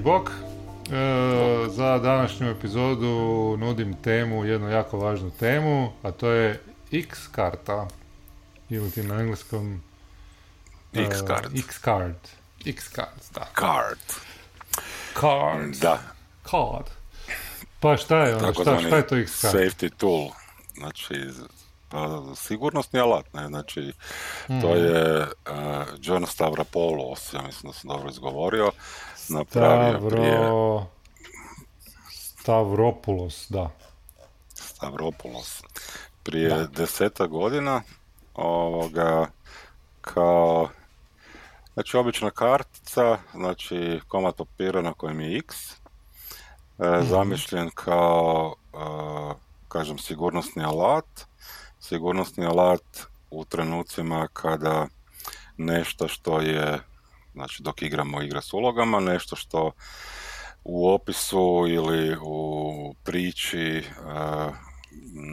Bok. E, za današnju epizodu nudim temu, jednu jako važnu temu, a to je X karta. Ili ti na engleskom e, X card. X card. X card, da. Card. Card. Da. Card. Pa šta je ono, šta, šta je to X card? Safety tool. Znači, pa, sigurnosni alat, ne, znači, to mhm. je uh, John Stavropoulos, ja mislim da sam dobro izgovorio, napravio Stavro... prije... Stavropoulos, da. Stavropoulos. Prije da. deseta godina, ovoga, kao, znači, obična kartica, znači, komad papira na kojem je X, e, mhm. zamišljen kao, uh, kažem, sigurnosni alat, sigurnosni alat u trenucima kada nešto što je, znači dok igramo igre s ulogama, nešto što u opisu ili u priči uh,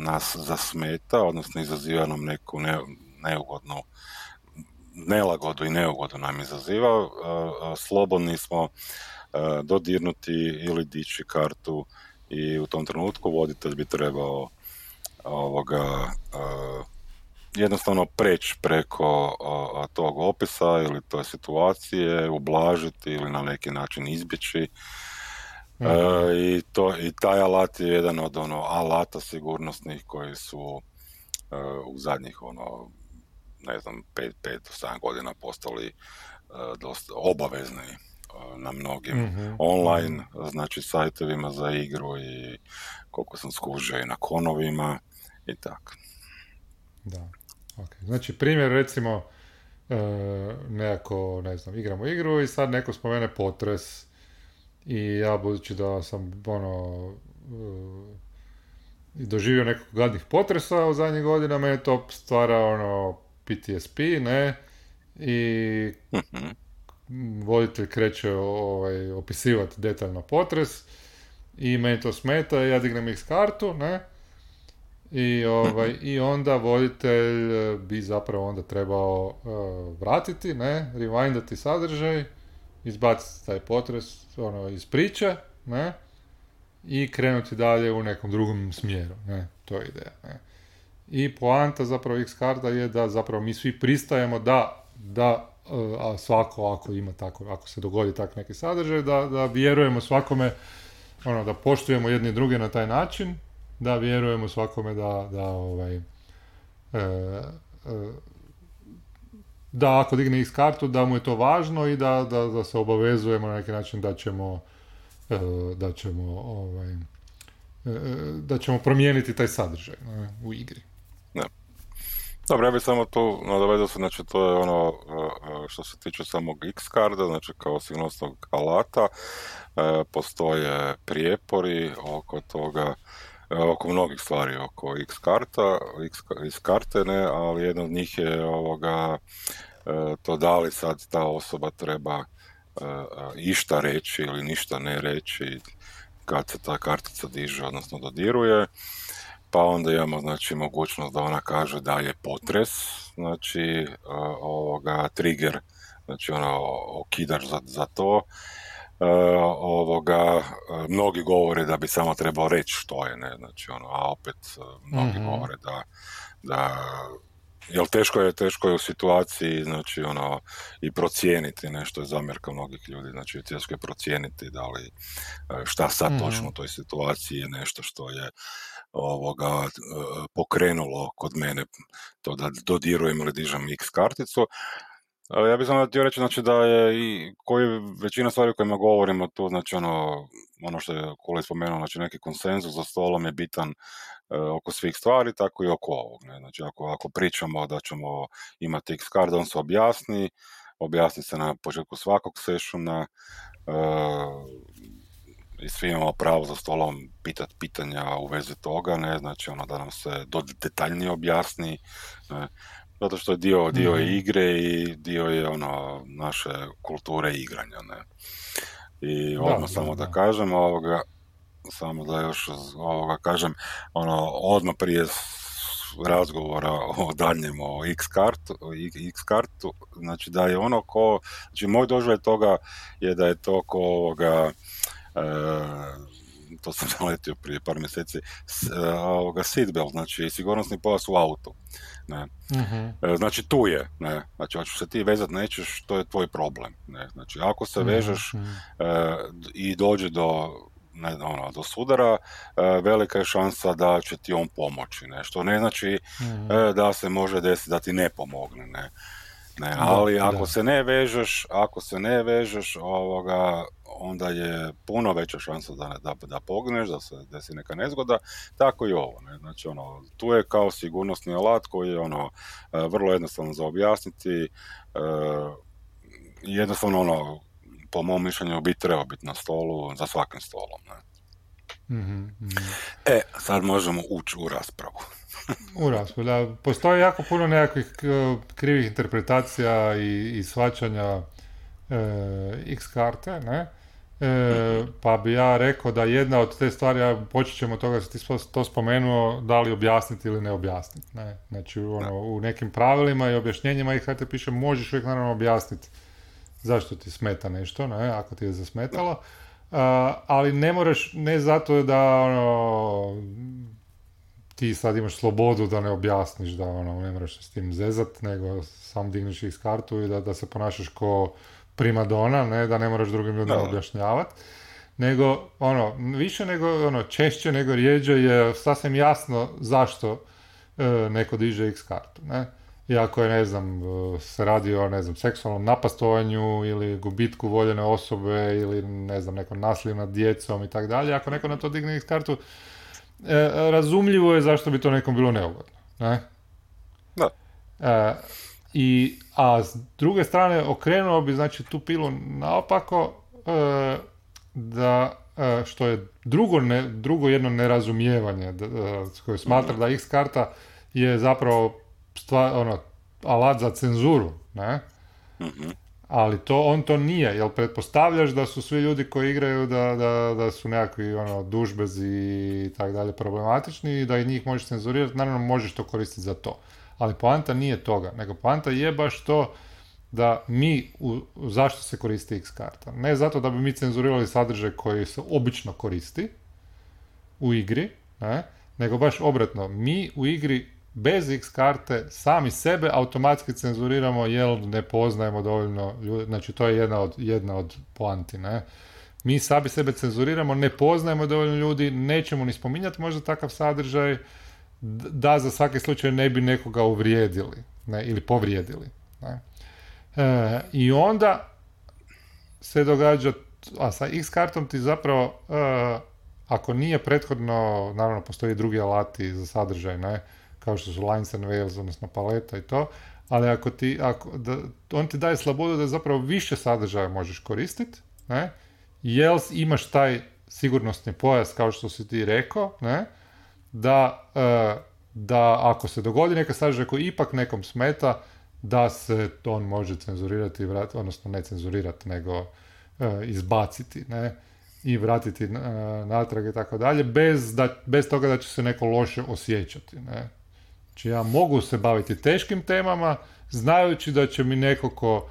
nas zasmeta, odnosno izaziva nam neku ne, neugodnu nelagodu i neugodu nam izaziva, uh, slobodni smo dodirnuti ili dići kartu i u tom trenutku voditelj bi trebao ovoga, jednostavno preći preko tog opisa ili toj situacije, ublažiti ili na neki način izbjeći. Mhm. I, to, I taj alat je jedan od ono alata sigurnosnih koji su u zadnjih ono ne znam, 5 do 7 godina postali dosta obavezni na mnogim mm online, znači sajtovima za igru i koliko sam skužio i na konovima i tako. Da, ok. Znači primjer recimo e, nekako, ne znam, igramo igru i sad neko spomene potres i ja budući da sam ono e, doživio nekog gadnih potresa u zadnjih godina, me to stvara ono PTSP, ne, i mhm. voditelj kreće ovaj, opisivati detaljno potres i meni to smeta ja dignem X kartu, ne, i, ovaj, I onda voditelj bi zapravo onda trebao uh, vratiti, ne, rewindati sadržaj, izbaciti taj potres ono, iz priče, ne, i krenuti dalje u nekom drugom smjeru, ne, to je ideja, ne. I poanta zapravo X karta je da zapravo mi svi pristajemo da, da uh, a svako ako ima tako, ako se dogodi tak neki sadržaj, da, da vjerujemo svakome, ono, da poštujemo jedni druge na taj način, da vjerujemo svakome da, da ovaj, e, e, da ako digne X kartu da mu je to važno i da, da, da se obavezujemo na neki način da ćemo e, da ćemo ovaj, da ćemo promijeniti taj sadržaj u igri. Da. Dobro, ja bih samo tu nadovezao se, znači to je ono što se tiče samog X karda, znači kao sigurnosnog alata, postoje prijepori oko toga E, oko mnogih stvari, oko X karta, X, X karte, ne, ali jedna od njih je ovoga, e, to da li sad ta osoba treba e, išta reći ili ništa ne reći kad se ta kartica diže, odnosno dodiruje. Pa onda imamo znači mogućnost da ona kaže da je potres, znači ovoga trigger, znači ono okidač za, za to E, ovoga, e, mnogi govore da bi samo trebao reći što je, ne, znači ono, a opet e, mnogi mm govore da, da Jel teško je, teško je u situaciji, znači ono, i procijeniti nešto je zamjerka mnogih ljudi, znači teško je procijeniti da li šta sad mm točno u toj situaciji je nešto što je ovoga pokrenulo kod mene to da dodirujem ili dižem X karticu, ja bih samo htio reći znači, da je i koji većina stvari o kojima govorimo tu, znači ono, ono što je Kule spomenuo, znači neki konsenzus za stolom je bitan e, oko svih stvari, tako i oko ovog. Ne? Znači ako, ako pričamo da ćemo imati X card, on se objasni, objasni se na početku svakog sessiona, e, i svi imamo pravo za stolom pitati pitanja u vezi toga, ne, znači ono da nam se do detaljnije objasni, ne, zato što je dio, dio je mhm. igre i dio je ono naše kulture igranja, ne. I odmah samo da, kažem ovoga, samo da još ovoga kažem, ono, odmah prije razgovora o daljem o X kartu, X kartu, znači da je ono ko, znači moj doživljaj toga je da je to ko ovoga, e, to sam naletio prije par mjeseci, e, ovoga seatbelt, znači sigurnosni pojas u autu. Ne. uh Znači tu je, ne. Znači ako se ti vezat nećeš, to je tvoj problem. Ne. Znači ako se mhm, vežeš uh i dođe do ne, ono, do sudara, velika je šansa da će ti on pomoći. Ne. Što ne znači mhm. da se može desiti da ti ne pomogne. Ne. Ne, ali ako se ne vežeš, ako se ne vežeš, ovoga, onda je puno veća šansa da, da, da pogneš, da se desi neka nezgoda, tako i ovo. Ne? Znači, ono, tu je kao sigurnosni alat koji je ono, e, vrlo jednostavno za objasniti, e, jednostavno ono, po mom mišljenju bi trebao biti na stolu, za svakim stolom. Ne? Mm E, sad možemo ući u raspravu. u raspravu, da. Postoji jako puno nekakvih krivih interpretacija i, i svačanja e, X karte, ne? E, pa bi ja rekao da jedna od te stvari, ja počet ćemo toga da ti to spomenuo, da li objasniti ili ne objasniti. Ne? Znači, ono, u nekim pravilima i objašnjenjima ih te piše, možeš uvijek naravno objasniti zašto ti smeta nešto, ne? ako ti je zasmetalo, ali ne moraš, ne zato da ono, ti sad imaš slobodu da ne objasniš, da ono, ne moraš s tim zezat, nego sam digneš iz kartu i da, da se ponašaš ko primadona, ne, da ne moraš drugim ljudima objašnjavati, nego, ono, više nego, ono, češće nego rijeđe je sasvim jasno zašto e, neko diže X kartu, ne. I ako je, ne znam, e, se radi o, ne znam, seksualnom napastovanju ili gubitku voljene osobe ili, ne znam, nekom nasilju nad djecom i tako dalje, ako neko na to digne X kartu, e, razumljivo je zašto bi to nekom bilo neugodno, ne. Da. E, i, a s druge strane okrenuo bi znači tu pilu naopako e, da što je drugo, ne, drugo jedno nerazumijevanje da, koje smatra mhm. da X karta je zapravo stvar, ono, alat za cenzuru, ne? Mhm. Ali to, on to nije, jel pretpostavljaš da su svi ljudi koji igraju da, da, da su nekakvi ono, dužbezi i tako dalje problematični i da i njih možeš cenzurirati, naravno možeš to koristiti za to ali poanta nije toga, nego poanta je baš to da mi, u, zašto se koristi X karta? Ne zato da bi mi cenzurirali sadržaj koji se obično koristi u igri, ne? nego baš obratno. Mi u igri bez X karte sami sebe automatski cenzuriramo jer ne poznajemo dovoljno ljudi, znači to je jedna od, jedna od poanti, ne? Mi sami sebe cenzuriramo, ne poznajemo dovoljno ljudi, nećemo ni spominjati možda takav sadržaj, da za svaki slučaj ne bi nekoga uvrijedili ne, ili povrijedili. Ne. E, I onda se događa, a sa X kartom ti zapravo, e, ako nije prethodno, naravno postoji drugi alati za sadržaj, ne, kao što su lines and veils, odnosno paleta i to, ali ako ti, ako, da, on ti daje slobodu da zapravo više sadržaja možeš koristiti, ne, jel imaš taj sigurnosni pojas kao što si ti rekao, ne, da, e, da ako se dogodi neka sadržaj koji ipak nekom smeta, da se on može cenzurirati, vrat, odnosno ne cenzurirati, nego e, izbaciti, ne, i vratiti e, natrag i tako dalje, bez, da, bez toga da će se neko loše osjećati, ne. Znači ja mogu se baviti teškim temama, znajući da će mi neko ko,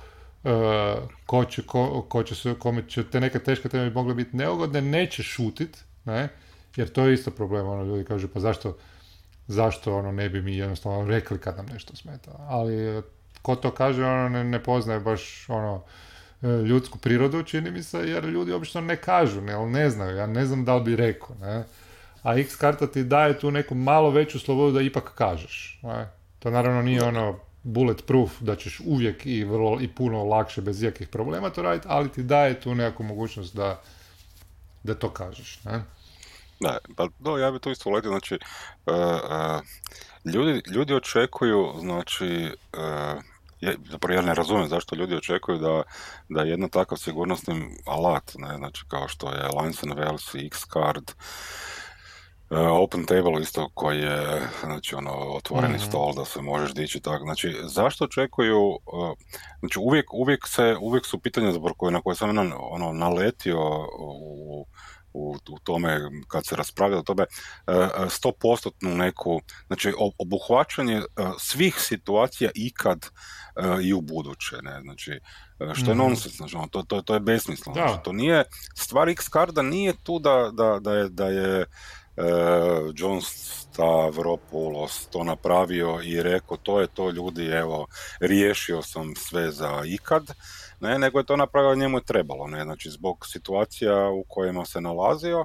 ko, će, ko, ko će se, kome će te neke teške teme mogle biti neugodne, neće šutit, ne, jer to je isto problem, ono, ljudi kažu, pa zašto, zašto ono, ne bi mi jednostavno rekli kad nam nešto smeta. Ali ko to kaže, ono, ne, ne poznaje baš, ono, e, ljudsku prirodu, čini mi se, jer ljudi obično ne kažu, ne, ne znaju, ja ne znam da li bi rekao, ne. A X karta ti daje tu neku malo veću slobodu da ipak kažeš. Ne? To naravno nije ono bulletproof da ćeš uvijek i vrlo i puno lakše bez ikakvih problema to raditi, ali ti daje tu neku mogućnost da, da to kažeš. Ne? Da, pa do, ja bi to isto uletio, znači, uh, uh, ljudi, ljudi očekuju, znači, uh, je, zapravo ja ne razumijem zašto ljudi očekuju da, da jedno takav sigurnosni alat, ne, znači kao što je Lines and X-Card, Open Table isto koji je znači ono otvoreni mm-hmm. stol da se možeš dići tako. Znači zašto očekuju uh, znači uvijek, uvijek se uvijek su pitanja koje, na koje sam ono naletio u u, u tome, kad se raspravlja o tome, stopostotnu neku, znači obuhvaćanje svih situacija ikad i u buduće, ne, znači, što je mm. nonsens, znači, ono, to, to, to je besmisleno, znači, to nije, stvar X karda nije tu da, da, da je, da je John Stavropoulos to napravio i rekao to je to ljudi, evo, riješio sam sve za ikad, ne, nego je to napravio njemu je trebalo, ne, znači zbog situacija u kojima se nalazio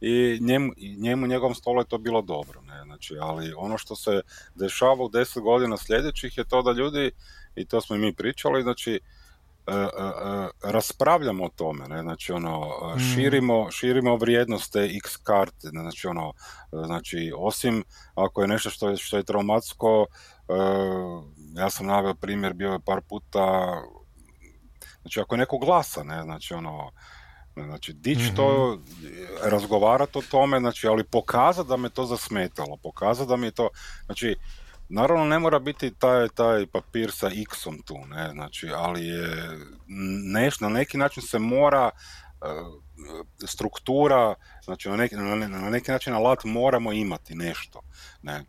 i njemu, njemu njegovom stolu je to bilo dobro, ne, znači, ali ono što se dešava u deset godina sljedećih je to da ljudi, i to smo i mi pričali, znači, E, e, e, raspravljamo o tome, ne? znači ono, mm. širimo, širimo vrijednost te X karte, znači ono, znači osim ako je nešto što je, što je traumatsko, ja sam naveo primjer, bio je par puta, znači ako je neko glasa, ne, znači ono, Znači, dići to, mhm. razgovarati o tome, znači, ali pokazati da me to zasmetalo, pokazati da mi je to, znači, Naravno ne mora biti taj, taj papir sa x-om tu, ne, znači, ali je neš, na neki način se mora e, struktura, znači na neki, na neki način alat moramo imati nešto, ne.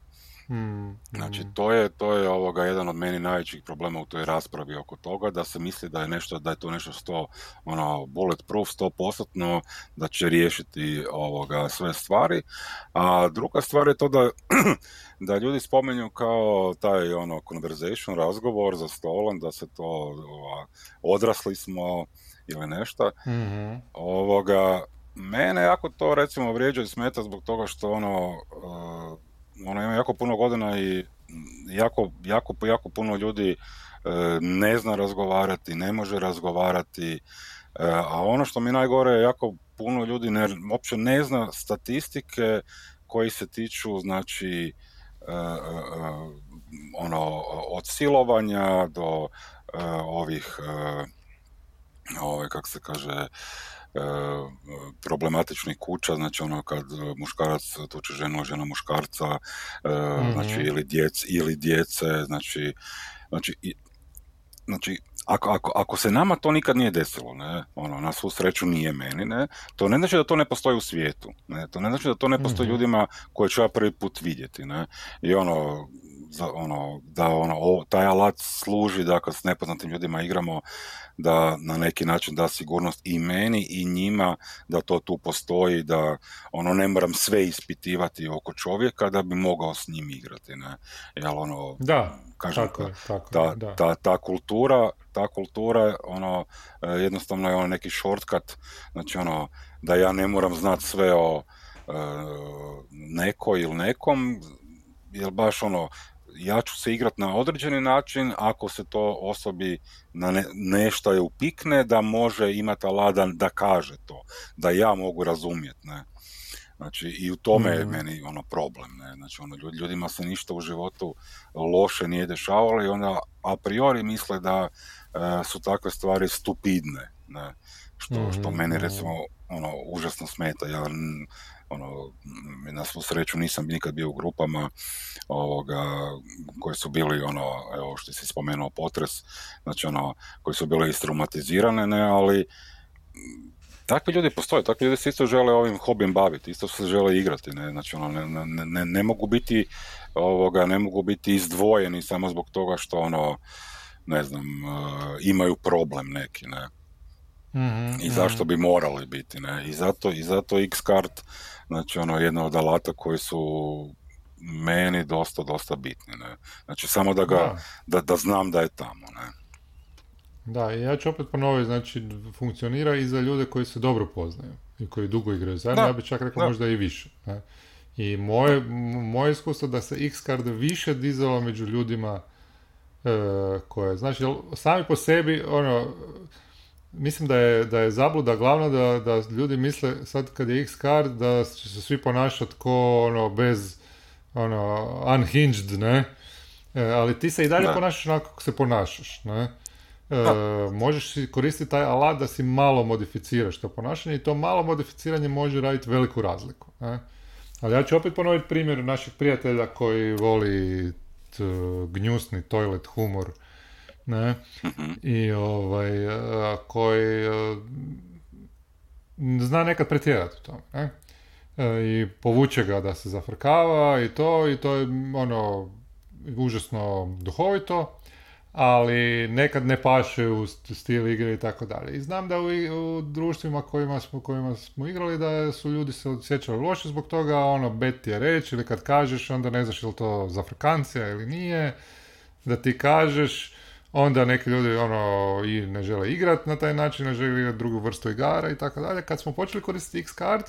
Hmm, znači, hmm. to je, to je ovoga jedan od meni najvećih problema u toj raspravi oko toga, da se misli da je nešto, da je to nešto sto, ono, bulletproof, sto postotno, da će riješiti ovoga sve stvari. A druga stvar je to da, da ljudi spomenju kao taj, ono, conversation, razgovor za stolom, da se to, ova, odrasli smo ili nešto. hmm Ovoga, mene jako to recimo vrijeđa i smeta zbog toga što ono, uh, ono ima jako puno godina i jako, jako, jako puno ljudi e, ne zna razgovarati, ne može razgovarati, e, a ono što mi najgore je jako puno ljudi ne, uopće ne zna statistike koji se tiču znači e, ono od silovanja do ovih ove, kako se kaže E, problematičnih kuća, znači ono kad muškarac tuče ženu, žena muškarca, mm znači ili, djec, ili djece, znači, znači, znači ako, ako, ako se nama to nikad nije desilo, ne, ono, na svu sreću nije meni, ne, to ne znači da to ne postoji u svijetu, ne, to ne znači da to ne postoji mm ljudima koje ću ja prvi put vidjeti, ne, i ono, za, ono, da ono, o, taj alat služi da kad s nepoznatim ljudima igramo, da na neki način da sigurnost i meni i njima da to tu postoji, da ono ne moram sve ispitivati oko čovjeka da bi mogao s njim igrati, ne? Jel ono, da, kažem, tako, tako, ta, da. Ta, ta, kultura, ta kultura, ono, e, jednostavno je ono neki shortcut, znači ono, da ja ne moram znati sve o e, neko ili nekom, jel baš ono, ja ću se igrati na određeni način, ako se to osobi na ne, nešto je upikne, da može imati aladan da kaže to, da ja mogu razumjeti, ne. Znači, i u tome je mhm. meni ono problem, ne. Znači, ono, ljudima se ništa u životu loše nije dešavalo i onda a priori misle da e, su takve stvari stupidne, ne. Što, što mhm, meni, recimo, ono, užasno smeta. Ja ono, na svu sreću nisam nikad bio u grupama ovoga, koji su bili ono, evo što si spomenuo potres, znači ono, koji su bile istraumatizirane, ne, ali takvi ljudi postoje, takvi ljudi se isto žele ovim hobijem baviti, isto se žele igrati, ne, znači ono, ne, ne, ne, mogu biti ovoga, ne mogu biti izdvojeni samo zbog toga što ono, ne znam, uh, imaju problem neki, ne. Mm-hmm, I zašto bi morali biti, ne? I zato, i zato X-Card znači ono jedna od alata koji su meni dosta, dosta bitni. Ne? Znači samo da ga, da. da, znam da je tamo. Ne? Da, i ja ću opet ponoviti, znači funkcionira i za ljude koji se dobro poznaju i koji dugo igraju zajedno, ja bih čak rekao možda i više. Ne? I moje, moje iskustvo da se X-card više dizalo među ljudima e, koje, znači, sami po sebi, ono, mislim da je, da je zabluda glavna da, da ljudi misle sad kad je X card da će se svi ponašati ko ono bez ono unhinged, ne? E, ali ti se i dalje ponašaš onako kako se ponašaš, ne? E, možeš koristiti taj alat da si malo modificiraš to ponašanje i to malo modificiranje može raditi veliku razliku. Ne? Ali ja ću opet ponoviti primjer naših prijatelja koji voli t, gnjusni toilet humor ne, mhm. i ovaj, koji zna nekad pretjerati u tome. Ne? E, I povuče ga da se zafrkava i to, i to je ono užasno duhovito, ali nekad ne paše u stil igre i tako dalje. I znam da u, u društvima kojima smo, kojima smo igrali da su ljudi se osjećali loše zbog toga, ono, bet ti je reći ili kad kažeš onda ne znaš je li to zafrkancija ili nije, da ti kažeš, onda neki ljudi ono i ne žele igrati na taj način, ne žele igrati drugu vrstu igara i tako dalje. Kad smo počeli koristiti X-card,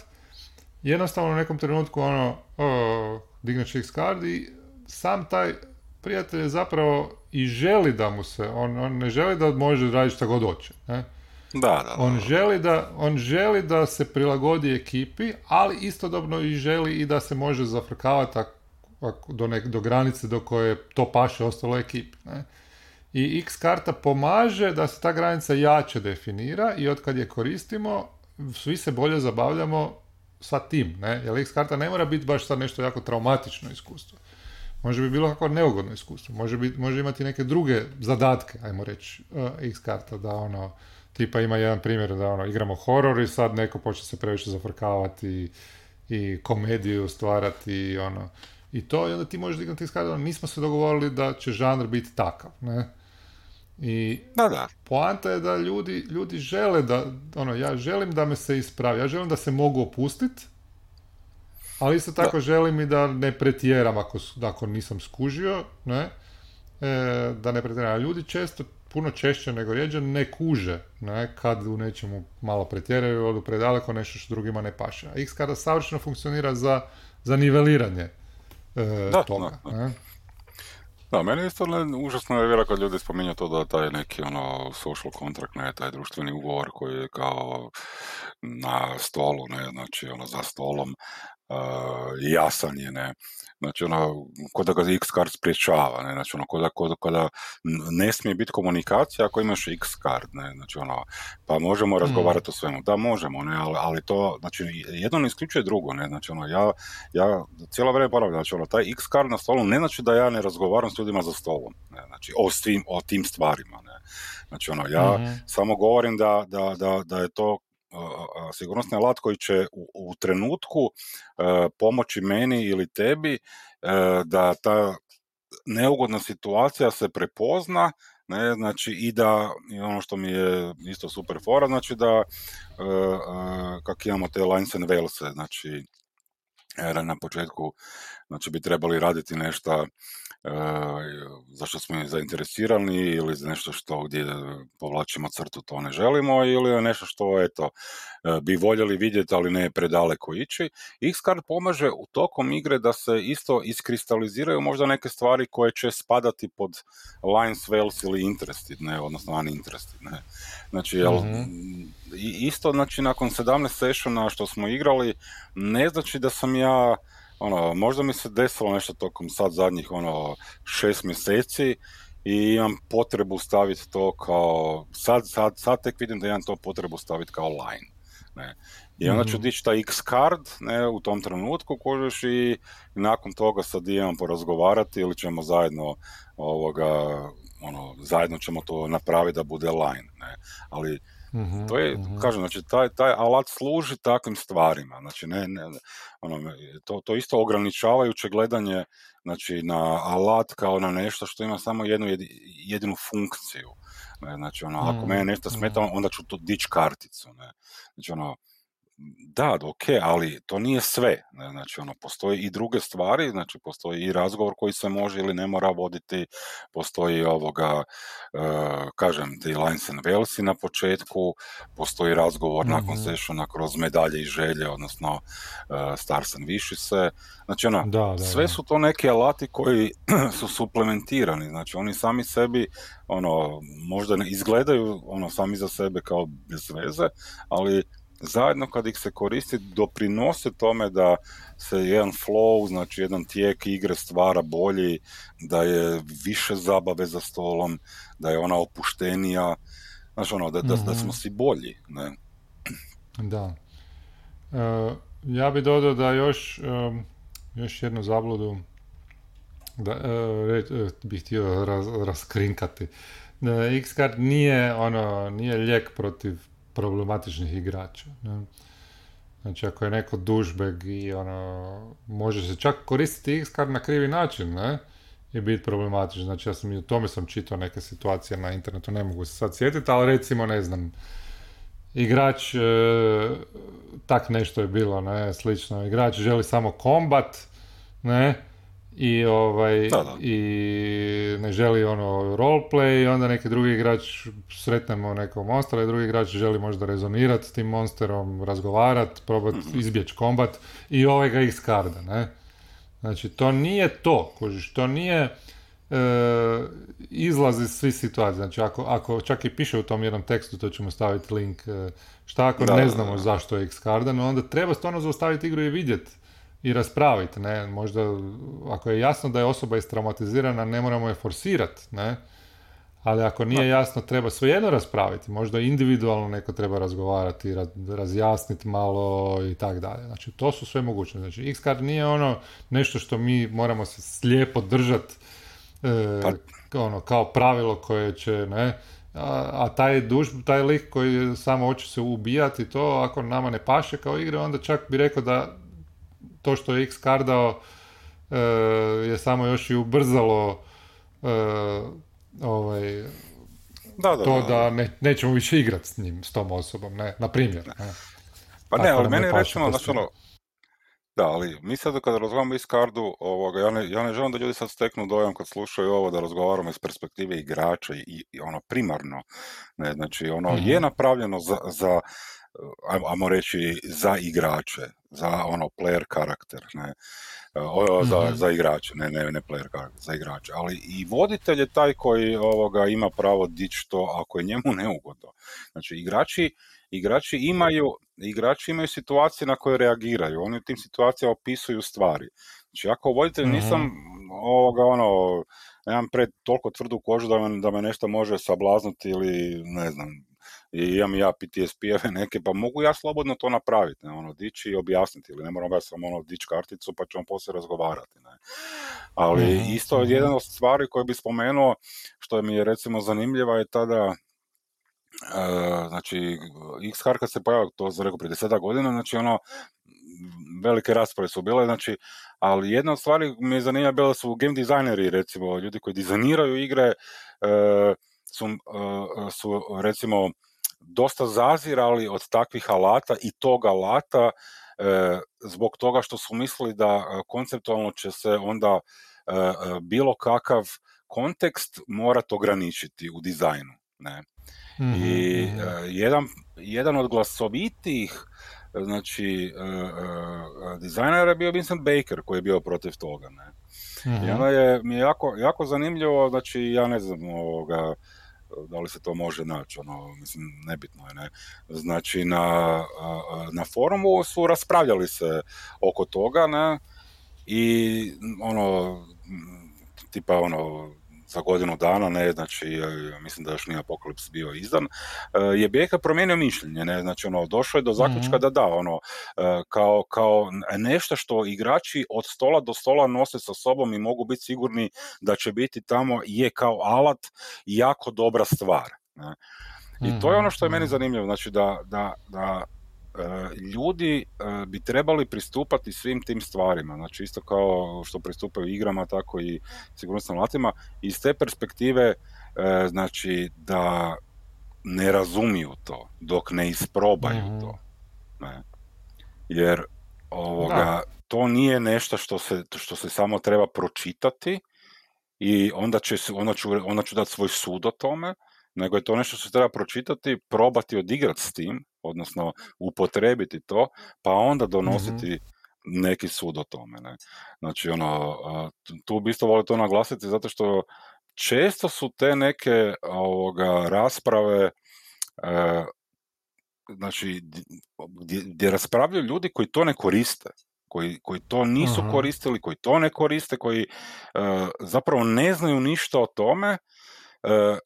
jednostavno u nekom trenutku ono, o, digneš X-card i sam taj prijatelj je zapravo i želi da mu se, on, on ne želi da može raditi šta god hoće. Ne? Da, da, da. On, želi da, on želi da se prilagodi ekipi, ali istodobno i želi i da se može zafrkavati do, nek, do granice do koje to paše ostalo ekipi. Ne? I X karta pomaže da se ta granica jače definira i od kad je koristimo, svi se bolje zabavljamo sa tim, ne? Jer X karta ne mora biti baš sad nešto jako traumatično iskustvo. Može biti bilo kako neugodno iskustvo. Može, biti, može imati neke druge zadatke, ajmo reći, uh, X karta, da ono, tipa ima jedan primjer da ono, igramo horor i sad neko počne se previše zafrkavati i, i komediju stvarati i ono, i to, i onda ti možeš karta, ono, nismo se dogovorili da će žanr biti takav, ne? I da, da. poanta je da ljudi, ljudi žele da, ono, ja želim da me se ispravi, ja želim da se mogu opustiti, ali isto tako želim i da ne pretjeram ako, ako nisam skužio, ne, e, da ne pretjeram. Ljudi često, puno češće nego rijeđe, ne kuže, ne, kad u nečemu malo pretjeraju, odu predaleko, nešto što drugima ne paše. A X kada savršeno funkcionira za, za niveliranje e, toga. Ne? Da, meni isto užasno je vjerojatno kad ljudi spominju to da taj neki ono social contract, ne, taj društveni ugovor koji je kao na stolu, ne, znači ono za stolom, uh, jasan je, ne, znači ono, kod da ga X card spriječava, ne, znači ono, kod da, ne smije biti komunikacija ako imaš X card, ne, znači ono, pa možemo mm. razgovarati o svemu, da možemo, ne, ali, ali to, znači jedno ne isključuje drugo, ne, znači ono, ja, ja cijelo vrijeme ponavljam, znači ono, taj X card na stolu ne znači da ja ne razgovaram s ljudima za stolom, ne, znači o svim, o tim stvarima, ne, znači ono, ja mm samo govorim da, da, da, da je to sigurnosni alat koji će u, u trenutku e, pomoći meni ili tebi e, da ta neugodna situacija se prepozna ne, znači i da, i ono što mi je isto super fora, znači da e, kak imamo te lines and veils, znači na početku znači bi trebali raditi nešto zašto smo zainteresirani ili za nešto što gdje povlačimo crtu to ne želimo ili nešto što eto e, bi voljeli vidjeti ali ne predaleko ići. X-Card pomaže u tokom igre da se isto iskristaliziraju možda neke stvari koje će spadati pod lines, wells ili interested, ne, odnosno uninterested. Ne. Znači, jel, mm isto znači nakon 17 sessiona što smo igrali ne znači da sam ja ono, možda mi se desilo nešto tokom sad zadnjih ono šest mjeseci i imam potrebu staviti to kao, sad, sad, sad tek vidim da imam to potrebu staviti kao line. Ne. I onda ću mhm. dići taj X card ne, u tom trenutku kožeš i nakon toga sad imam porazgovarati ili ćemo zajedno ovoga, ono, zajedno ćemo to napraviti da bude line. Ne. Ali Mm-hmm, to je, mm-hmm. kažem, znači taj, taj alat služi takvim stvarima, znači ne, ne ono, to, to isto ograničavajuće gledanje znači na alat kao na nešto što ima samo jednu jedinu funkciju. Ne, znači ono, ako mm-hmm. mene nešto smeta, onda ću to dići karticu. Ne. Znači ono, da, ok, ali to nije sve. Znači, ono, postoji i druge stvari, znači, postoji i razgovor koji se može ili ne mora voditi, postoji ovoga, uh, kažem, ti lines and velsi na početku, postoji razgovor mm-hmm. nakon sessiona kroz medalje i želje, odnosno uh, stars and se. Znači, ono, da, da, sve su to neki alati koji su suplementirani, znači, oni sami sebi, ono, možda ne izgledaju, ono, sami za sebe kao bez veze, ali zajedno kad ih se koristi doprinose tome da se jedan flow, znači jedan tijek igre stvara bolji, da je više zabave za stolom, da je ona opuštenija, znači ono, da, da, smo mhm. si bolji. Ne? Da. E, ja bih dodao da još, još jednu zabludu da, uh, bih htio raz, raskrinkati. X-Card nije, ono, nije lijek protiv problematičnih igrača. Ne? Znači, ako je neko dužbeg i ono, može se čak koristiti x na krivi način, ne? I biti problematičan. Znači, ja sam i u tome sam čitao neke situacije na internetu, ne mogu se sad sjetiti, ali recimo, ne znam, igrač, e, tak nešto je bilo, ne, slično, igrač želi samo kombat, ne, i ovaj i ne želi ono roleplay i onda neki drugi igrač sretnemo nekog monstera i drugi igrač želi možda rezonirati s tim monsterom, razgovarati, probati mm izbjeći kombat i ovaj ga iskarda, ne. Znači to nije to, kužiš, to nije e, izlaz iz svih situacija. Znači ako, ako čak i piše u tom jednom tekstu, to ćemo staviti link, e, šta ako ne znamo zašto je x onda treba stvarno zaustaviti igru i vidjeti i raspraviti, ne, možda ako je jasno da je osoba istraumatizirana, ne moramo je forsirati, ne, ali ako nije jasno, treba svejedno raspraviti, možda individualno neko treba razgovarati, razjasniti malo i tak dalje. Znači, to su sve mogućnosti. Znači, x nije ono nešto što mi moramo se slijepo držati e, pa- ono, kao pravilo koje će, ne, a, a taj duž, taj lik koji samo hoće se ubijati to, ako nama ne paše kao igre, onda čak bi rekao da to što je X kardao e, je samo još i ubrzalo e, ovaj, da, da, to da, ne, nećemo više igrati s njim, s tom osobom, ne, na primjer. Ne. Pa ne, ali meni je rečeno, znači ono, da, ali mi sad kada razgovaramo iz kardu, ovoga, ja, ne, ja ne želim da ljudi sad steknu dojam kad slušaju ovo da razgovaramo iz perspektive igrača i, i ono primarno, ne, znači ono je mhm. napravljeno za, za ajmo reći, za igrače, za ono player karakter, ne, o, za, mm za igrače, ne, ne, ne player karakter, za igrače, ali i voditelj je taj koji ovoga ima pravo dići to ako je njemu neugodno. Znači, igrači, igrači imaju, igrači imaju situacije na koje reagiraju, oni u tim situacijama opisuju stvari. Znači, ako voditelj nisam mhm. ovoga, ono, nemam pred toliko tvrdu kožu da me, da me nešto može sablaznuti ili, ne znam, i imam ja PTSP-eve neke, pa mogu ja slobodno to napraviti, ne, ono, dići i objasniti, ili ne moram ja samo ono, dići karticu pa ćemo poslije razgovarati, ne. Ali mm isto jedna od stvari koje bi spomenuo, što mi je recimo zanimljiva je tada, Uh, znači, x kad se pojavio, to sam rekao prije deseta godina, znači ono, velike rasprave su bile, znači, ali jedna od stvari mi je zanimljiva bila su game dizajneri, recimo, ljudi koji dizajniraju igre, uh, su, uh, su recimo dosta zazirali od takvih alata i tog alata e, zbog toga što su mislili da e, konceptualno će se onda e, bilo kakav kontekst morati ograničiti u dizajnu. Ne? I mhm, mhm. jedan, jedan od glasovitih znači dizajnera je bio Vincent Baker koji je bio protiv toga. Ne? I onda je, mi je jako, jako zanimljivo, znači ja ne znam ovoga, da li se to može naći, ono, mislim, nebitno je, ne. Znači, na, na forumu su raspravljali se oko toga, ne, i ono, tipa ono, za godinu dana, ne, znači, e, mislim da još nije Apokalips bio izdan, e, je Beka promijenio mišljenje, ne, znači, ono, došlo je do zaključka mhm. da da, ono, e, kao, kao nešto što igrači od stola do stola nose sa sobom i mogu biti sigurni da će biti tamo je kao alat jako dobra stvar, ne. I to je ono što je meni mhm. zanimljivo, znači da, da, da ljudi e, bi trebali pristupati svim tim stvarima, znači isto kao što pristupaju igrama, tako i sigurnosnim alatima, iz te perspektive e, znači da ne razumiju to dok ne isprobaju mhm. to. Ne? Jer ovoga, to nije nešto što se, što se samo treba pročitati i onda, će, onda, ću, onda ću dati svoj sud o tome, nego je to nešto što se treba pročitati, probati odigrati s tim, odnosno upotrebiti to, pa onda donositi mhm. neki sud o tome. Ne? Znači, ono, tu bi isto volio to naglasiti zato što često su te neke ovoga, rasprave e, znači, gdje, gdje raspravljaju ljudi koji to ne koriste, koji, koji to nisu koristili, koji to ne koriste, koji e, zapravo ne znaju ništa o tome,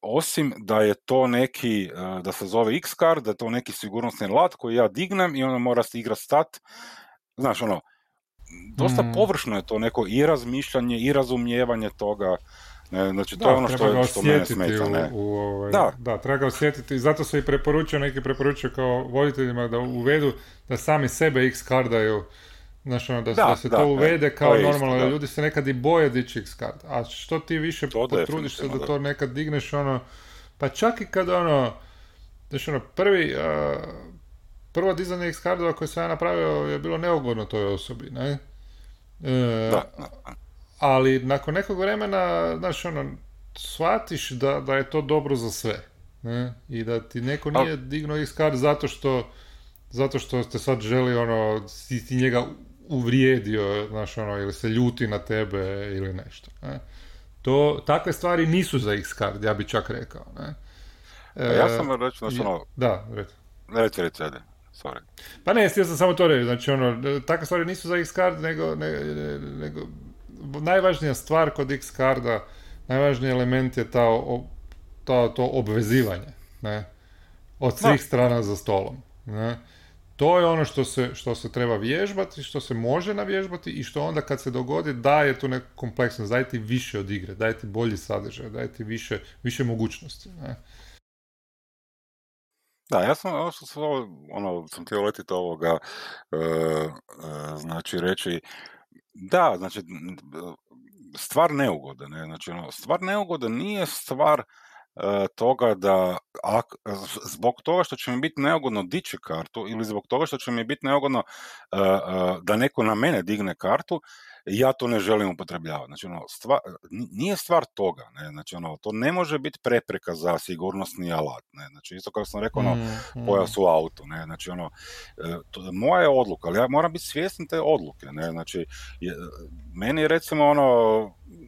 osim da je to neki, e, da se zove X-card, da je to neki sigurnosni lat koji ja dignem i onda mora se igra stat. Znaš, ono, dosta mm. površno je to neko i razmišljanje i razumijevanje toga. Ne? Znači, to je ono što, što mene smeta. Ne? U, ovaj, da. da, treba ga osjetiti. Zato se i preporučio, neki preporučuju kao voditeljima da uvedu da sami sebe x kardaju Znaš, ono, da, da, da se to uvede kao to normalno, isto, ljudi se nekad i boje dići x card. A što ti više to potrudiš se da to nekad digneš, ono, pa čak i kad ono, znači ono, prvi, uh, prvo dizanje x cardova koje sam ja napravio je bilo neugodno toj osobi, ne? E, da, Ali nakon nekog vremena, znaš, ono, shvatiš da, da je to dobro za sve. Ne? I da ti neko nije dignuo x card zato što zato što ste sad želi ono, ti njega uvrijedio, znaš, ono, ili se ljuti na tebe ili nešto. Ne? To, takve stvari nisu za X-Card, ja bi čak rekao. Ne? E, ja sam reći, znači, ono... Da, reći. Reći, reći, ajde. Sorry. Pa ne, htio sam samo to reći, znači ono, takve stvari nisu za X-Card, nego, ne, nego najvažnija stvar kod X-Carda, najvažniji element je ta, ta, to obvezivanje, ne? Od svih strana za stolom, ne? To je ono što se, što se treba vježbati, što se može navježbati i što onda kad se dogodi daje tu neku kompleksnost, daje ti više od igre, daje ti bolji sadržaj, daje ti više, više mogućnosti. Ne? Da, ja sam, ono, što ono, sam htio letiti ovoga, e, e, znači reći, da, znači, stvar neugode, ne, znači, ono, stvar neugode nije stvar toga da zbog toga što će mi biti neugodno dići kartu ili zbog toga što će mi biti neugodno e, e, da neko na mene digne kartu, ja to ne želim upotrebljavati. Znači, ono, stvar, nije stvar toga, ne? Znači, ono, to ne može biti prepreka za sigurnosni alat, ne? Znači, isto kao sam rekao, ono, mm, pojas u autu, ne? Znači, ono, to, moja je odluka, ali ja moram biti svjestan te odluke, ne? Znači, je, meni je recimo, ono,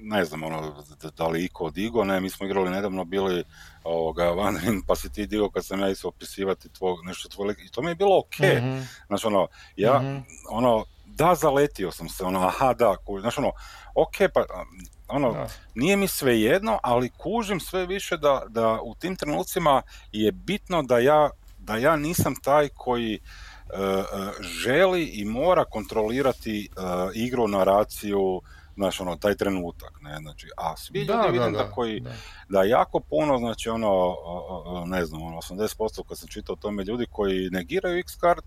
ne znam, ono, da li iko digo, ne, mi smo igrali nedavno bili ovoga, Vanrin, pa si ti digo kad sam ja išao opisivati tvoj, nešto tvoj i to mi je bilo ok. Mm-hmm. Znači, ono, ja, mm-hmm. ono, da, zaletio sam se, ono, aha, da, kuž, znači, ono, ok, pa, ono, da. nije mi sve jedno, ali kužim sve više da, da u tim trenucima je bitno da ja, da ja nisam taj koji uh, želi i mora kontrolirati uh, igru, naraciju, znaš, ono, taj trenutak, ne, znači, a svi ljudi da, vidim da, da, koji, da. da. jako puno, znači, ono, ne znam, ono, 80% kad sam čitao o tome, ljudi koji negiraju X-card,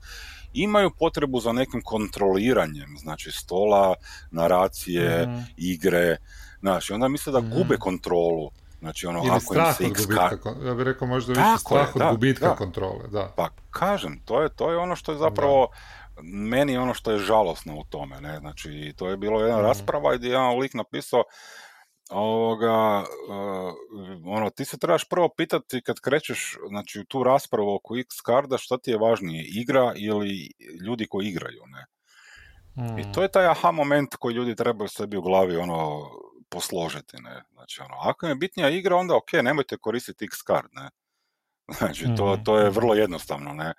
imaju potrebu za nekim kontroliranjem, znači, stola, naracije, mm. igre, znači, onda misle da mm. gube kontrolu, Znači ono, Ili ako strah im se od gubitka, ja bih rekao možda više strah od gubitka kontrole, da. Pa kažem, to je, to je ono što je zapravo meni ono što je žalosno u tome, ne, znači to je bilo jedna mm. rasprava gdje je jedan lik napisao ovoga, uh, ono, ti se trebaš prvo pitati kad krećeš znači, u tu raspravu oko X karda šta ti je važnije, igra ili ljudi koji igraju, ne. Mm. I to je taj aha moment koji ljudi trebaju sebi u glavi ono posložiti, ne. Znači, ono, ako je bitnija igra, onda ok, nemojte koristiti X card, ne. Znači, to, to je vrlo jednostavno, ne.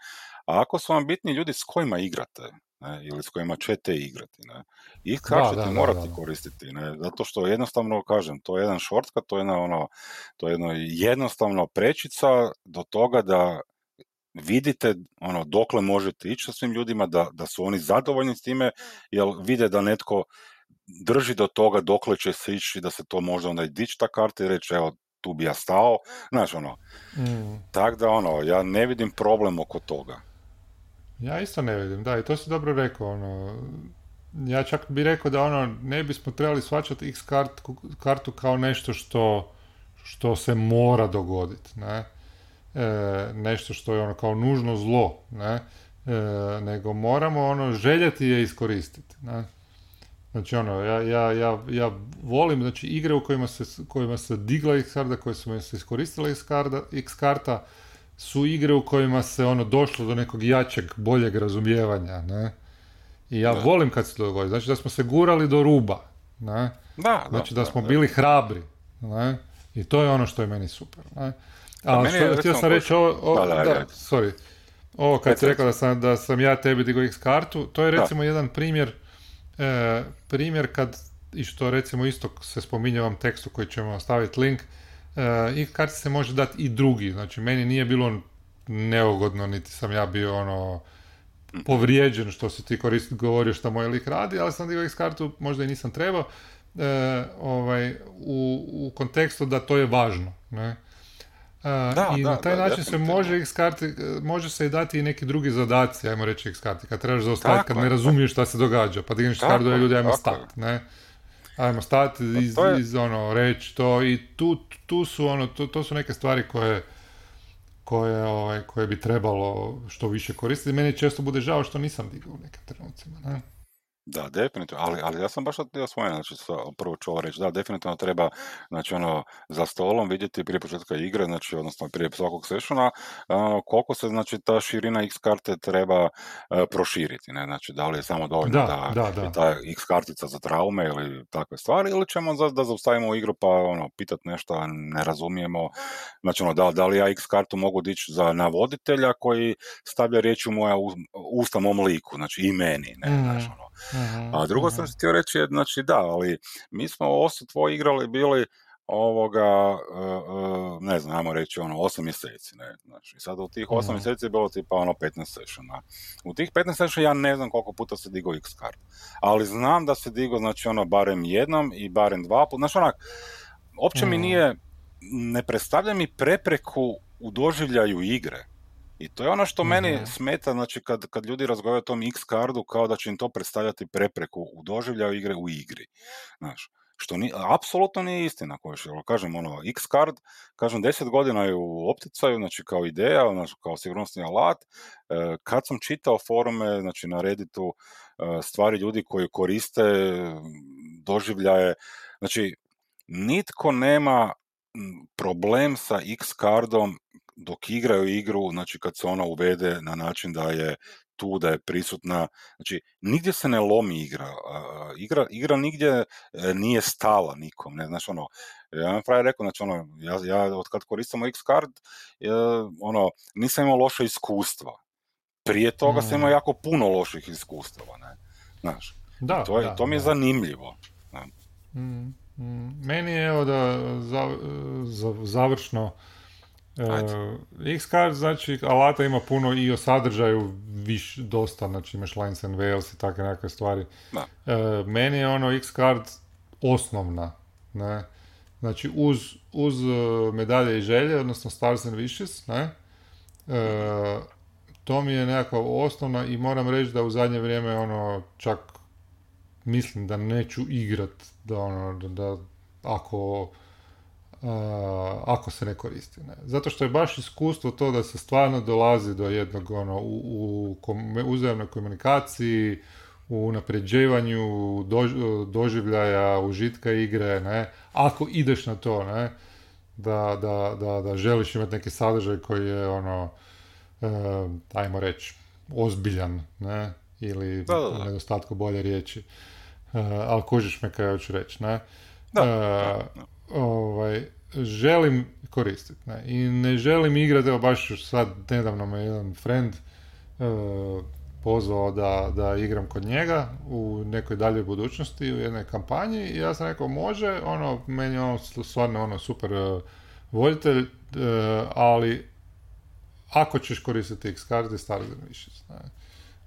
A ako su vam bitni ljudi s kojima igrate, ne, ili s kojima ćete igrati, ne, i kako ćete morati koristiti, ne, zato što jednostavno, kažem, to je jedan shortcut, to je jedna, ono, to je jedno jednostavno prečica do toga da vidite ono dokle možete ići sa svim ljudima, da, da su oni zadovoljni s time, jer vide da netko drži do toga dokle će se ići da se to može onda i dići ta karta i reći evo tu bi ja stao, znaš ono. Mm. Tako da ono, ja ne vidim problem oko toga. Ja isto ne vidim, da, i to si dobro rekao, ono, ja čak bi rekao da ono, ne bismo trebali svačati X kartu kao nešto što, što se mora dogoditi, ne, e, nešto što je ono kao nužno zlo, ne, e, nego moramo ono željeti je iskoristiti, ne. Znači ono, ja, ja, ja, ja volim znači, igre u kojima se, kojima se digla X karta, koje su se iskoristila X, karta, X karta, su igre u kojima se ono došlo do nekog jačeg, boljeg razumijevanja, ne? I ja volim kad se to dogodi. Znači da smo se gurali do ruba, ne? Da, znači da, smo bili hrabri, ne? I to je ono što je meni super, ne? A što, htio sam reći ovo, da, sorry, ovo kad si rekao da sam, da sam ja tebi digao X kartu, to je recimo jedan primjer, e, primjer kad, i što recimo isto se spominje u ovom tekstu koji ćemo staviti link, i karti se može dati i drugi. Znači, meni nije bilo neugodno, niti sam ja bio ono povrijeđen što si ti koristi, govorio što moj lik radi, ali sam digao X kartu, možda i nisam trebao. ovaj, u, u kontekstu da to je važno. Ne? Da, I da, na taj da, način se može X karti, može se i dati i neki drugi zadaci, ajmo reći X karti, kad trebaš zaustaviti, kad ne je. razumiješ šta se događa, pa digneš "Ej, ljudi, ajmo tako je. stat, ne? Ajmo stati iz, to je- iz, ono, reći to i tu, tu su ono, to, to su neke stvari koje koje, ovaj, koje bi trebalo što više koristiti. Meni često bude žao što nisam digao u nekim trenucima. Ne? Da, definitivno, ali, ali ja sam baš htio spomenuti, znači sa- prvo ću ovo reći, da, definitivno treba, znači ono, za stolom vidjeti prije početka igre, znači odnosno prije svakog sessiona, a, koliko se, znači, ta širina X karte treba e, proširiti, ne, znači, da li je samo dovoljno Da, da, da, da. je ta X kartica za traume ili takve stvari, ili ćemo za, da zaustavimo igru pa, ono, pitat nešto, ne razumijemo, znači, ono, da, da li ja X kartu mogu dići za navoditelja koji stavlja riječ u moja u- usta mom liku, znači, i meni, ne, Mhm. znači, ono, Mhm, a drugo mhm. sam htio reći, je, znači da, ali mi smo osi tvoji igrali bili ovoga, e, e, ne znam, ajmo reći ono, 8 mjeseci, ne, znači, sad u tih 8 Mhm. mjeseci je bilo tipa ono 15 sessiona. U tih 15 sessiona ja ne znam koliko puta se digao X card, ali znam da se digao, znači ono, barem jednom i barem dva puta, znači onak, uopće mi Mhm. nije, ne predstavlja mi prepreku u doživljaju igre. I to je ono što meni Mhm. smeta, znači kad, kad ljudi razgovaraju o tom X kardu kao da će im to predstavljati prepreku u doživljaju igre u igri. Znaš, što ni, apsolutno nije istina, kojiš, kažem, ono, X card, kažem, 10 godina je u opticaju, znači kao ideja, znači kao sigurnosni alat, E, kad sam čitao forume, znači na Redditu, e, stvari ljudi koji koriste doživljaje, znači, nitko nema problem sa X cardom dok igraju igru, znači kad se ona uvede na način da je tu, da je prisutna, znači nigdje se ne lomi igra, a, igra, igra nigdje e, nije stala nikom, ne, znaš ono, ja vam frajer rekao, znači ono, ja, ja od kad koristimo X card, e, ono, nisam imao loše iskustva, prije toga sam imao Mm. jako puno loših iskustava, ne, znaš, Da, to, je, da, to mi je da. zanimljivo. Mm, mm. Meni je evo da za, za- završno E, X-Card znači alata ima puno i o sadržaju viš, dosta, znači imaš lines and veils i takve nekakve stvari. Da. E, meni je ono X-Card osnovna, ne? Znači uz, uz e, medalje i želje, odnosno Stars and Wishes, ne? E, to mi je nekakva osnovna i moram reći da u zadnje vrijeme ono čak mislim da neću igrat da ono da, da ako ako se ne koristi. Ne. Zato što je baš iskustvo to da se stvarno dolazi do jednog ono, u, u kom- uzajamnoj komunikaciji, u unapređivanju dož- doživljaja, užitka igre, ne, ako ideš na to, ne, da, da, da, da želiš imati neki sadržaj koji je ono, e, ajmo reći, ozbiljan, ne, ili Da, da, u da. nedostatku bolje riječi. E, ali kužiš me kaj hoću reći, ne? Da, E, da, da. Ovaj, želim koristiti, ne? I ne želim igrati, evo baš sad nedavno me jedan friend e, pozvao da, da igram kod njega u nekoj daljoj budućnosti, u jednoj kampanji i ja sam rekao može, ono, meni je on stvarno ono super e, voljitelj, e, ali ako ćeš koristiti X and Wishes, ne.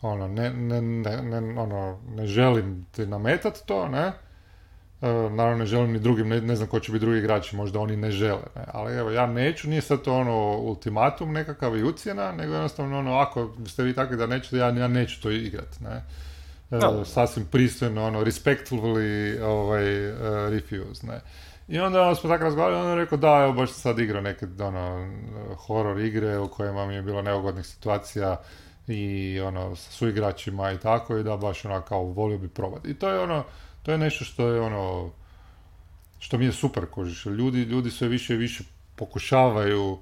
Ono, ne, ne, ne, ne, ono, ne želim ti nametat to, ne, naravno ne želim ni drugim, ne, ne znam ko će biti drugi igrači, možda oni ne žele, ne? ali evo, ja neću, nije sad to ono ultimatum nekakav i ucjena, nego jednostavno ono, ako ste vi takvi da nećete, ja, ja neću to igrat, ne. E, Da. sasvim pristojno, ono, respectfully ovaj, e, refuse, ne. I onda ono, smo tako razgovarali, on je rekao da, evo baš sad igrao neke ono, horor igre u kojima mi je bilo neugodnih situacija i ono, sa suigračima i tako i da baš ono kao volio bi probati. I to je ono, to je nešto što je ono, što mi je super kužiš. Ljudi, ljudi sve više i više pokušavaju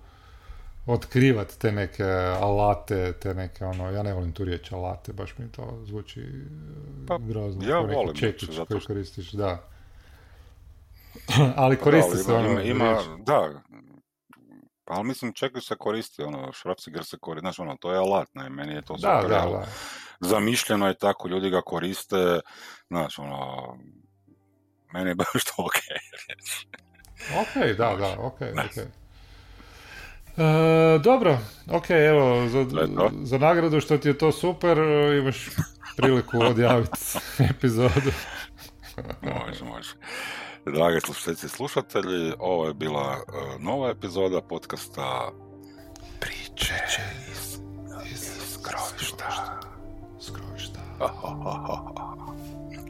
otkrivati te neke alate, te neke ono, ja ne volim tu riječ alate, baš mi to zvuči e, Pa, grozno. ja neki volim, čekić zato koji koristiš, da. Ali koristi Da, se ono ima, ima, riječ. da, pa ali mislim čekaj se koristi, ono, Schrapsiger se koristi, znaš, ono, to je alat, ne, meni je to Da, super, da, da. zamišljeno je tako, ljudi ga koriste, znaš, ono, meni je baš to ok reći. Ok, da, da, ok, ok. E, dobro, ok, evo, za, za nagradu što ti je to super, e, imaš priliku odjaviti epizodu. može, može. Drage slušatelji i slušatelji, ovo je bila uh, nova epizoda podcasta Priče iz, iz, iz grovišta. Skrovišta.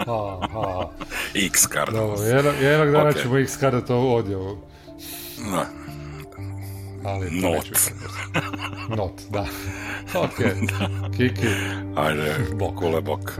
Ha, Ha, ha. X-card. Dobro, jednog, jednog dana Ok. ćemo ih kada to odjevu. No, Ali to Not. Not, da. Ok. Kiki. ajde, Bok. kule bok.